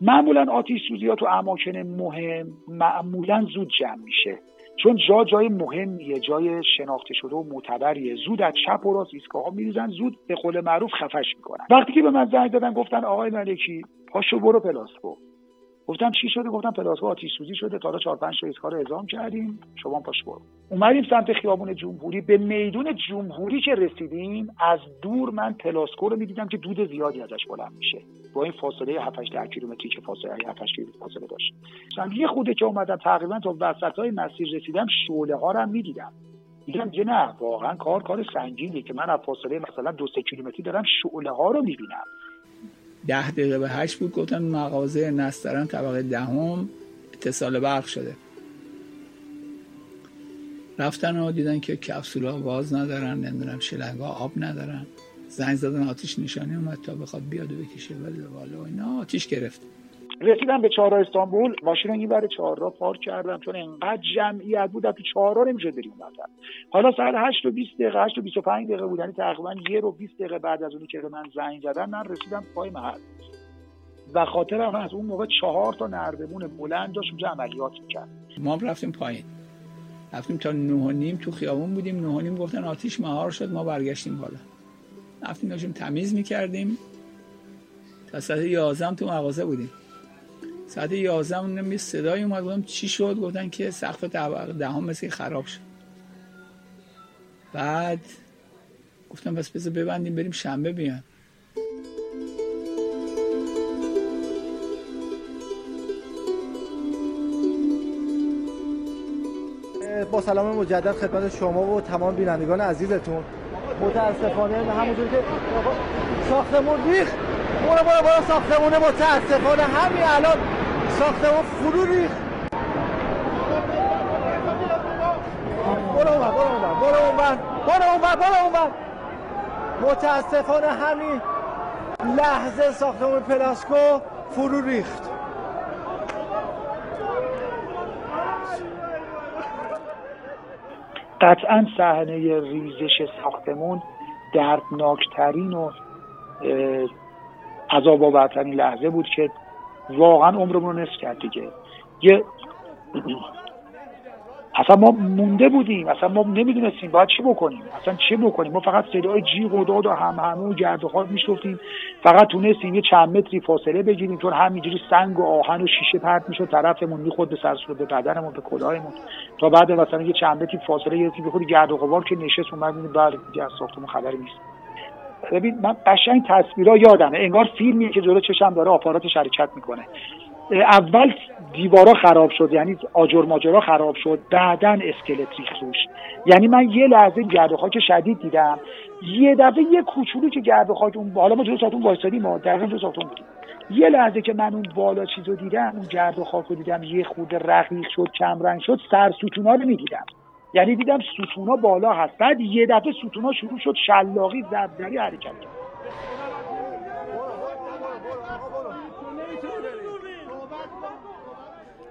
معمولا آتیش سوزی ها تو اماکن مهم معمولا زود جمع میشه. چون جا جای مهمیه جای شناخته شده و معتبریه. زود از چپ و راست ایستگاه میریزن زود به قول معروف خفش می‌کنن. وقتی که به من زنگ دادن گفتن آقای ملکی پاشو برو پلاسکو گفتم چی شده؟ گفتم پلاسکو آتیش سوزی شده. تا 4 5 تا رو اعزام کردیم. شما پاشو برو. اومدیم سمت خیابون جمهوری. به میدون جمهوری که رسیدیم؟ از دور من پلاسکو رو می‌دیدم که دود زیادی ازش بلند میشه. با این فاصله 7 8 کیلومتری که فاصله 7 8 کیلومتر فاصله داشت. یه خورده که اومدم تقریبا تا وسط های مسیر رسیدم شعله ها رو می‌دیدم. دیدم که نه واقعا کار کار سنگینه که من از فاصله مثلا دو سه کیلومتری دارم شعله ها رو می‌بینم. ده دقیقه به هشت بود گفتن مغازه نسترن طبقه دهم اتصال برق شده. رفتن و دیدن که کپسول ها گاز ندارن نمی‌دونم شلنگ ها آب ندارن. زنگ زدن آتیش نشانی اومد تا بخواد بیاد و بکشه ولی والا اینا آتیش گرفت. رسیدم به چهارراه استانبول ماشین این برای چهارراه پارک کردم چون انقدر جمعیت بود تو چهارراه نمیشه بریم اونورتر حالا ساعت 8 و 20 دقیقه 8 و 25 دقیقه بود یعنی تقریبا یه رو 20 دقیقه بعد از اونی که من زنگ زدن من رسیدم پای محل. و خاطرم از اون موقع چهار تا نردبون بلند داشت اونجا عملیات می‌کرد. ما هم رفتیم پایین. رفتیم تا نه و نیم تو خیابون بودیم نه و نیم گفتن آتیش مهار شد ما برگشتیم بالا. رفتیم داشتیم تمیز می‌کردیم. تا ساعت 11 تو مغازه بودیم. ساعت 11 اون صدای اومد گفتم چی شد؟ گفتن که سقف دهم مثل خراب شد. بعد گفتم بس بذار ببندیم بریم شنبه بیان. با سلام مجدد خدمت شما و تمام بینندگان عزیزتون. متاسفانه همونجور که ساختمون ریخ برو برو برو ساختمونه متاسفانه. همین الان ساختمون فرو ریخت. برو اون برو اون برو برو اون برو متاسفانه همین لحظه ساختمون پلاسکو فرو ریخت. قطعا صحنه ریزش ساختمون دردناکترین و عذاب آورترین لحظه بود که واقعا عمرمون رو نصف کرد دیگه. یه اصلا ما مونده بودیم. اصلا ما نمی‌دونستیم باید چی بکنیم. اصلا چه بکنیم؟ ما فقط صدای جیغ و داد و هم همه و گرد و خاک میشفتیم فقط تونستیم یه چند متری فاصله بگیریم چون همینجوری سنگ و آهن و شیشه پرت می‌شد طرفمون می‌خورد به سرسور به بدنمون به کلاهمون تا بعد مثلا یه چند متری فاصله گرفتیم بخوری گرد و غبار که نشست اومد بعد دیگه از ساختمون خبری نیست. ببین من قشنگ تصویرها یادمه. انگار فیلمیه که جلو چشم داره آپارات شرکت می‌کنه. اول دیوارا خراب شد یعنی آجر ماجرا خراب شد بعدا اسکلت ریخت روش. یعنی من یه لحظه گرد خاک شدید دیدم. یه دفعه یه کوچولو که گرد خاک اون حالا ما جلو ساختمون وایسادیم ما دقیقاً جلو ساختمون بودیم. یه لحظه که من اون بالا چیزو دیدم اون گرد خاک رو دیدم یه خورده رقیق شد کم رنگ شد سر ستونا رو می‌دیدم. یعنی دیدم ستونا بالا هست بعد یه دفعه ستونا شروع شد شلاقی زبدری حرکت کرد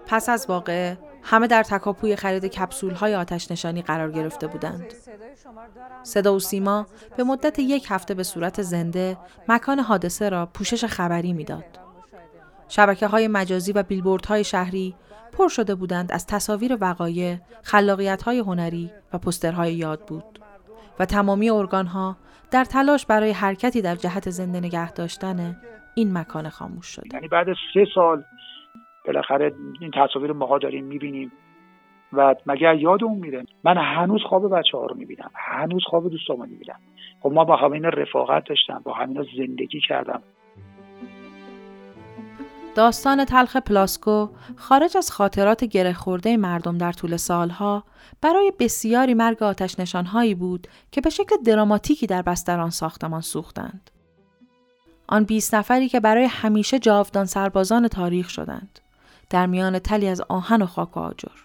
پس از واقعه همه در تکاپوی خرید کپسول های آتش نشانی قرار گرفته بودند. صدا و سیما به مدت یک هفته به صورت زنده مکان حادثه را پوشش خبری می‌داد. شبکه های مجازی و بیلبورد های شهری پر شده بودند از تصاویر وقایع، خلاقیت های هنری و پسترهای یاد بود. و تمامی ارگان ها در تلاش برای حرکتی در جهت زنده نگه داشتن این مکان خاموش شده. یعنی بعد سه سال بالاخره این تصاویر ماها داریم می‌بینیم و مگر یاد اون میره؟ من هنوز خواب بچه ها رو می‌بینم. هنوز خواب دوستامو می‌بینم. خب ما با همین رفاقت داشتم با همین زندگی کردم. داستان تلخ پلاسکو خارج از خاطرات گره خورده مردم در طول سالها برای بسیاری مرگ آتش نشانهایی بود که به شکل دراماتیکی در بستران ساختمان سوختند. آن 20 نفری که برای همیشه جاودان سربازان تاریخ شدند. در میان تلی از آهن و خاک و آجر.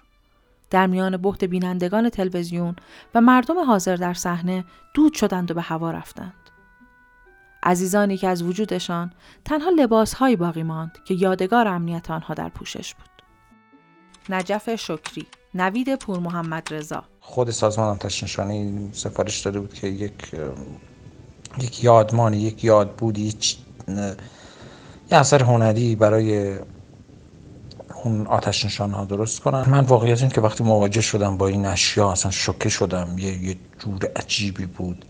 در میان بحت بینندگان تلویزیون و مردم حاضر در صحنه دود شدند و به هوا رفتند. عزیزانی که از وجودشان تنها لباسهایی باقی ماند که یادگار امنیت آنها در پوشش بود. نجف شکری، نوید پور محمد رضا. خود سازمان آتش نشانی سفارش داده بود که یک یک یادمانی یک یاد بود یک یه اثر هنری برای اون آتش نشان ها درست کنن. من واقعیت این که وقتی مواجه شدم با این اشیا اصلا شوکه شدم. یه, یه جور عجیبی بود.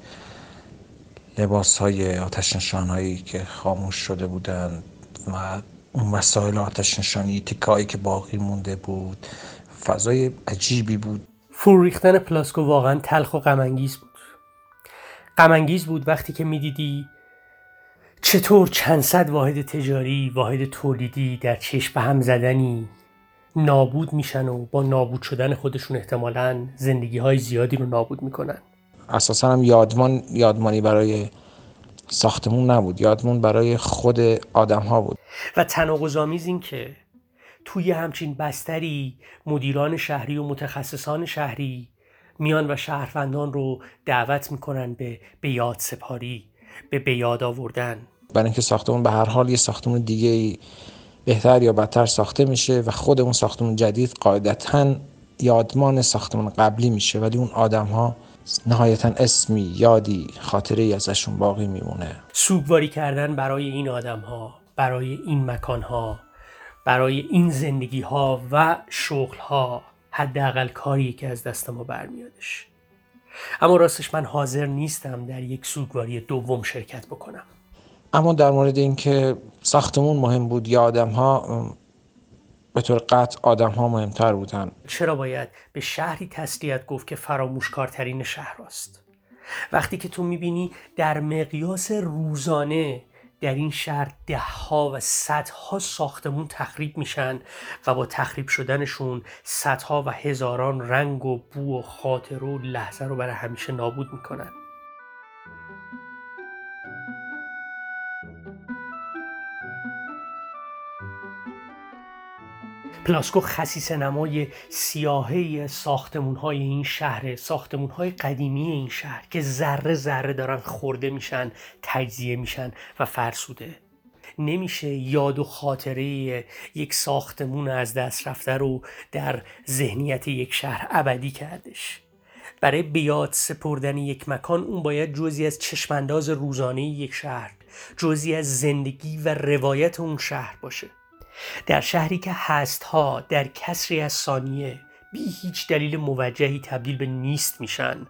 لباس های آتش نشان هایی که خاموش شده بودن و اون وسایل آتش نشانی تکایی که باقی مونده بود فضای عجیبی بود. فرو ریختن پلاسکو واقعا تلخ و غمانگیز بود. غمانگیز بود وقتی که می‌دیدی چطور چند صد واحد تجاری واحد تولیدی در چشم هم زدنی نابود میشن و با نابود شدن خودشون احتمالا زندگی های زیادی رو نابود می‌کنن. اساسا هم یادمان یادمانی برای ساختمون نبود. یادمون برای خود آدم ها بود. و تناقض آمیز این که توی همچین بستری مدیران شهری و متخصصان شهری میان و شهروندان رو دعوت می‌کنن به به یاد سپاری به به یاد آوردن. برای اینکه ساختمون به هر حال یه ساختمون دیگه بهتر یا بدتر ساخته میشه و خود اون ساختمون جدید قاعدتا یادمان ساختمون قبلی میشه ولی اون آدم ها نهایتا اسمی یادی خاطره ای ازشون باقی میمونه. سوگواری کردن برای این آدم ها برای این مکان ها برای این زندگی ها و شغل ها حداقل کاری که از دست ما برمیادش. اما راستش من حاضر نیستم در یک سوگواری دوم شرکت بکنم. اما در مورد اینکه ساختمون مهم بود یا آدم ها به طور قطع آدم ها مهمتر بودن. چرا باید به شهری تسلیت گفت که فراموشکارترین شهر است وقتی که تو می‌بینی در مقیاس روزانه در این شهر ده ها و صدها ساختمون تخریب میشن و با تخریب شدنشون صدها و هزاران رنگ و بو و خاطر و لحظه رو برای همیشه نابود می‌کنن. پلاسکو خصیص نمای سیاهی ساختمون های این شهر ساختمون های قدیمی این شهر که ذره ذره دارن خورده میشن تجزیه میشن و فرسوده. نمیشه یاد و خاطره یک ساختمون از دست رفته رو در ذهنیت یک شهر ابدی کردش. برای بیاد سپردن یک مکان اون باید جزی از چشمانداز روزانه یک شهر جزی از زندگی و روایت اون شهر باشه. در شهری که هستها در کسری از ثانیه بی هیچ دلیل موجهی تبدیل به نیست میشن.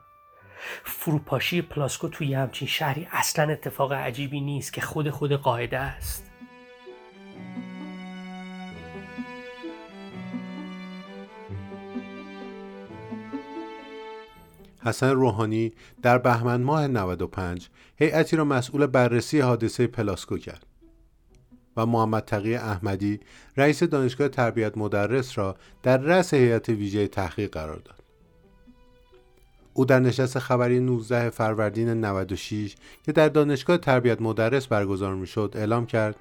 فروپاشی پلاسکو توی همچین شهری اصلا اتفاق عجیبی نیست که خود خود قاعده است. حسن روحانی در بهمن ماه 95 هیئتی را مسئول بررسی حادثه پلاسکو کرد. و محمد تقی احمدی رئیس دانشگاه تربیت مدرس را در رأس هیئت ویژه تحقیق قرار داد. او در نشست خبری 19 فروردین 96 که در دانشگاه تربیت مدرس برگزار می‌شد اعلام کرد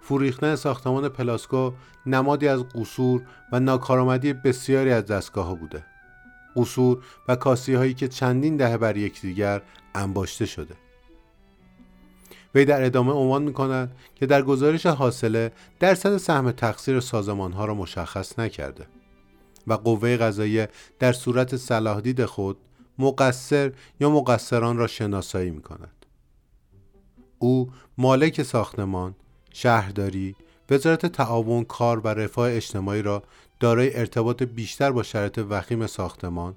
فوریختن ساختمان پلاسکو نمادی از قصور و ناکارآمدی بسیاری از دستگاه ها بوده. قصور و کاسی هایی که چندین دهه بر یکدیگر انباشته شده. وی در ادامه عنوان می کند که در گزارش حاصله درصد سهم تقصیر سازمان ها را مشخص نکرده و قوه قضاییه در صورت صلاح خود مقصر یا مقصران را شناسایی می کند. او مالک ساختمان، شهرداری، وزارت تعاون کار و رفاه اجتماعی را دارای ارتباط بیشتر با شرایط وخیم ساختمان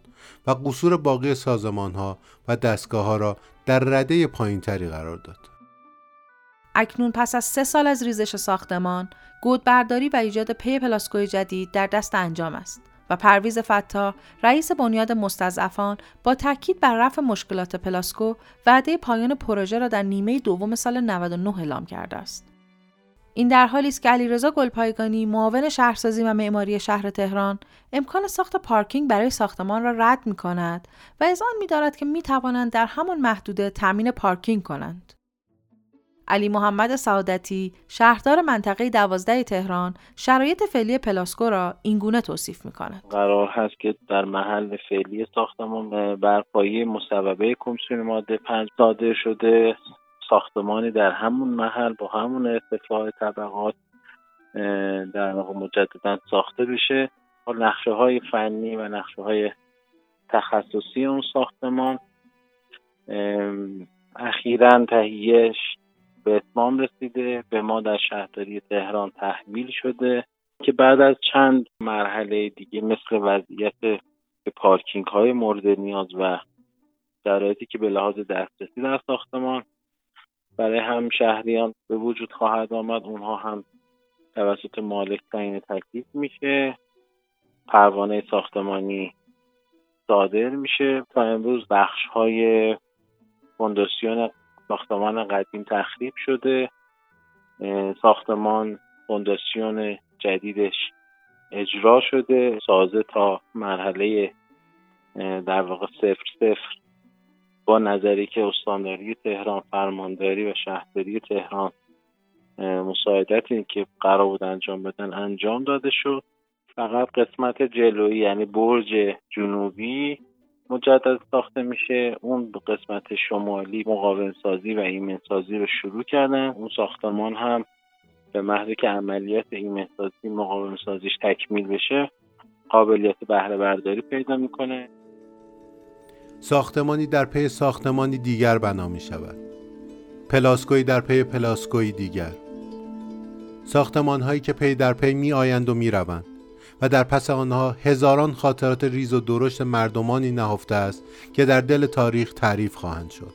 و قصور باقی سازمان ها و دستگاه ها را در رده پایینتری قرار داد. اکنون پس از سه سال از ریزش ساختمان، گودبرداری و ایجاد پی پلاسکوی جدید در دست انجام است و پرویز فتاح رئیس بنیاد مستضعفان با تاکید بر رفع مشکلات پلاسکو وعده پایان پروژه را در نیمه دوم سال 99 اعلام کرده است. این در حالی است که علیرضا گلپایگانی معاون شهرسازی و معماری شهر تهران امکان ساخت پارکینگ برای ساختمان را رد می کند و از آن می دارد که می توانند در همان محدوده تامین پارکینگ کنند. علی محمد سعادتی شهردار منطقه دوازده تهران شرایط فعلی پلاسکو را اینگونه توصیف می کند. قرار هست که در محل فعلی ساختمان برپایی مصوبه کمیسیون ماده پنج صادر شده ساختمانی در همون محل با همون ارتفاع طبقات در واقع مجددا ساخته بشه نقشه های فنی و نقشه های تخصصی اون ساختمان اخیرا تهیهش به اتمام رسیده به ما در شهرداری تهران تحویل شده که بعد از چند مرحله دیگه مثل وضعیت پارکینگ های مورد نیاز و شرایطی که به لحاظ دسترسی در ساختمان برای هم شهریان به وجود خواهد آمد اونها هم توسط مالک تعیین تکلیف میشه پروانه ساختمانی صادر میشه تا امروز بخش های فونداسیون ساختمان قدیم تخریب شده. ساختمان فونداسیون جدیدش اجرا شده. سازه تا مرحله در واقع صفر صفر با نظری که استانداری تهران فرمانداری و شهرداری تهران مساعدتی که قرار بود انجام بدن انجام داده شد. فقط قسمت جلویی یعنی برج جنوبی مجدد ساخته میشه. اون قسمت شمالی مقاوم سازی و ایمن سازی رو شروع کردن. اون ساختمان هم به محض که عملیات ایمن سازی مقاوم سازیش تکمیل بشه قابلیت بهره برداری پیدا می‌کنه. ساختمانی در پی ساختمانی دیگر بنا می شود پلاسکوی در پی پلاسکوی دیگر. ساختمان هایی که پی در پی می آیند و می روند و در پس آنها هزاران خاطرات ریز و درشت مردمانی نهفته است که در دل تاریخ تعریف خواهند شد.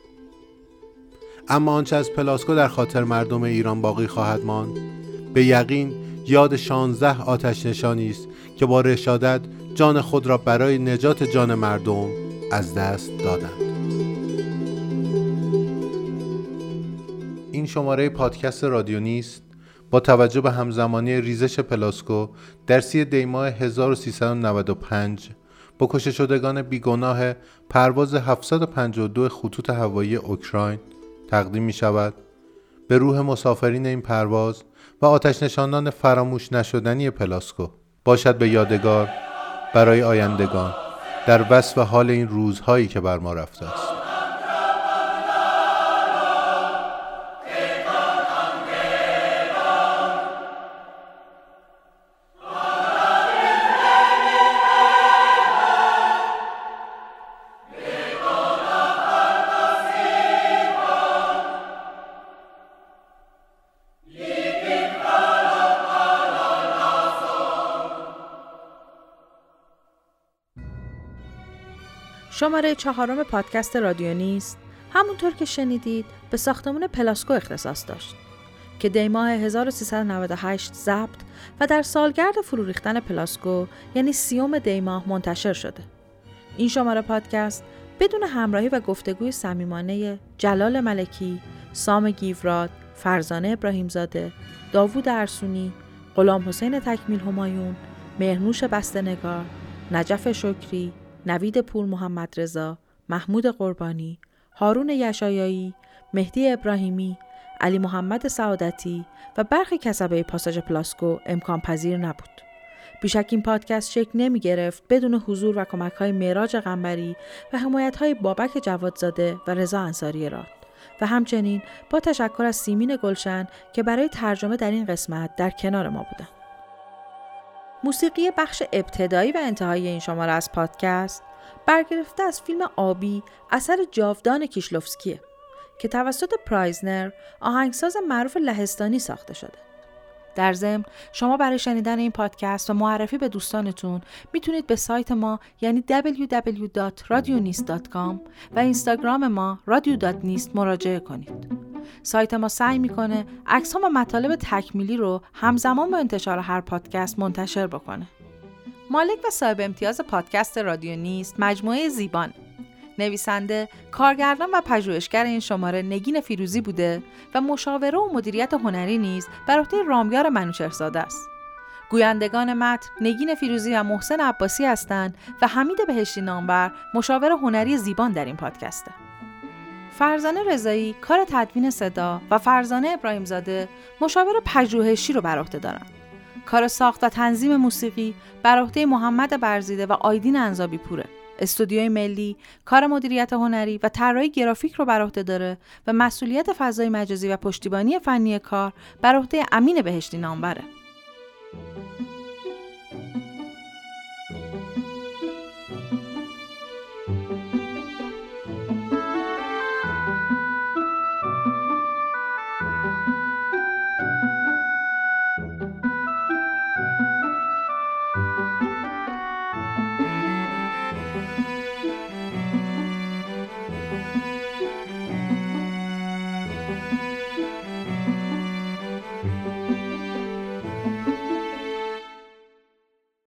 اما آنچه از پلاسکو در خاطر مردم ایران باقی خواهد ماند به یقین یاد شانزده آتش نشانی است که با رشادت جان خود را برای نجات جان مردم از دست دادند. این شماره پادکست رادیو نیست. با توجه به همزمانی ریزش پلاسکو در سی دیماه 1395 با کشته شدگان بیگناه پرواز 752 خطوط هوایی اوکراین تقدیم می شود به روح مسافرین این پرواز و آتش نشاندان فراموش نشدنی پلاسکو باشد به یادگار برای آیندگان در وصف حال این روزهایی که بر ما رفته است. شماره چهارم پادکست رادیو نیست همونطور که شنیدید به ساختمون پلاسکو اختصاص داشت که دیماه 1398 ضبط و در سالگرد فرو ریختن پلاسکو یعنی سی‌ام دیماه منتشر شده. این شماره پادکست بدون همراهی و گفتگوی صمیمانه جلال ملکی، سام گیوراد، فرزانه ابراهیمزاده، داوود ارسونی، غلام حسین تکمیل همایون، مهرنوش بستنگار، نجف شکری، نوید پور محمد رضا، محمود قربانی، هارون یشایایی، مهدی ابراهیمی، علی محمد سعادتی و برخی کسبه پاساژ پلاسکو امکان پذیر نبود. بیشک این پادکست شکل نمی گرفت بدون حضور و کمک های میراج غنبری و حمایت های بابک جوادزاده و رضا انصاری راد و همچنین با تشکر از سیمین گلشن که برای ترجمه در این قسمت در کنار ما بودند. موسیقی بخش ابتدایی و انتهایی این شماره از پادکست برگرفته از فیلم آبی اثر جاودان کیشلوفسکیه که توسط پرایزنر آهنگساز معروف لهستانی ساخته شده. در ضمن شما برای شنیدن این پادکست و معرفی به دوستانتون می‌تونید به سایت ما یعنی www.radionist.com و اینستاگرام ما radio.nist مراجعه کنید. سایت ما سعی می‌کنه عکس و مطالب تکمیلی رو همزمان با انتشار هر پادکست منتشر بکنه. مالک و صاحب امتیاز پادکست رادیو نیست مجموعه زیبان نویسنده، کارگردان و پژوهشگر این شماره نگین فیروزی بوده و مشاوره و مدیریت هنری نیز بر عهده رامیار منوچهرزاده است. گویندگان متن نگین فیروزی و محسن عباسی هستند و حمید بهشتی نامور مشاور هنری زیبان در این پادکسته. فرزانه رضایی کار تدوین صدا و فرزانه ابراهیمزاده مشاور پژوهشی رو بر عهده دارند. کار ساخت و تنظیم موسیقی بر عهده محمد برزیده و آیدین انزابی پوره. استودیوی ملی کار مدیریت هنری و طراحی گرافیک رو بر عهده داره و مسئولیت فضای مجازی و پشتیبانی فنی کار بر عهده امین بهشتی نامبره.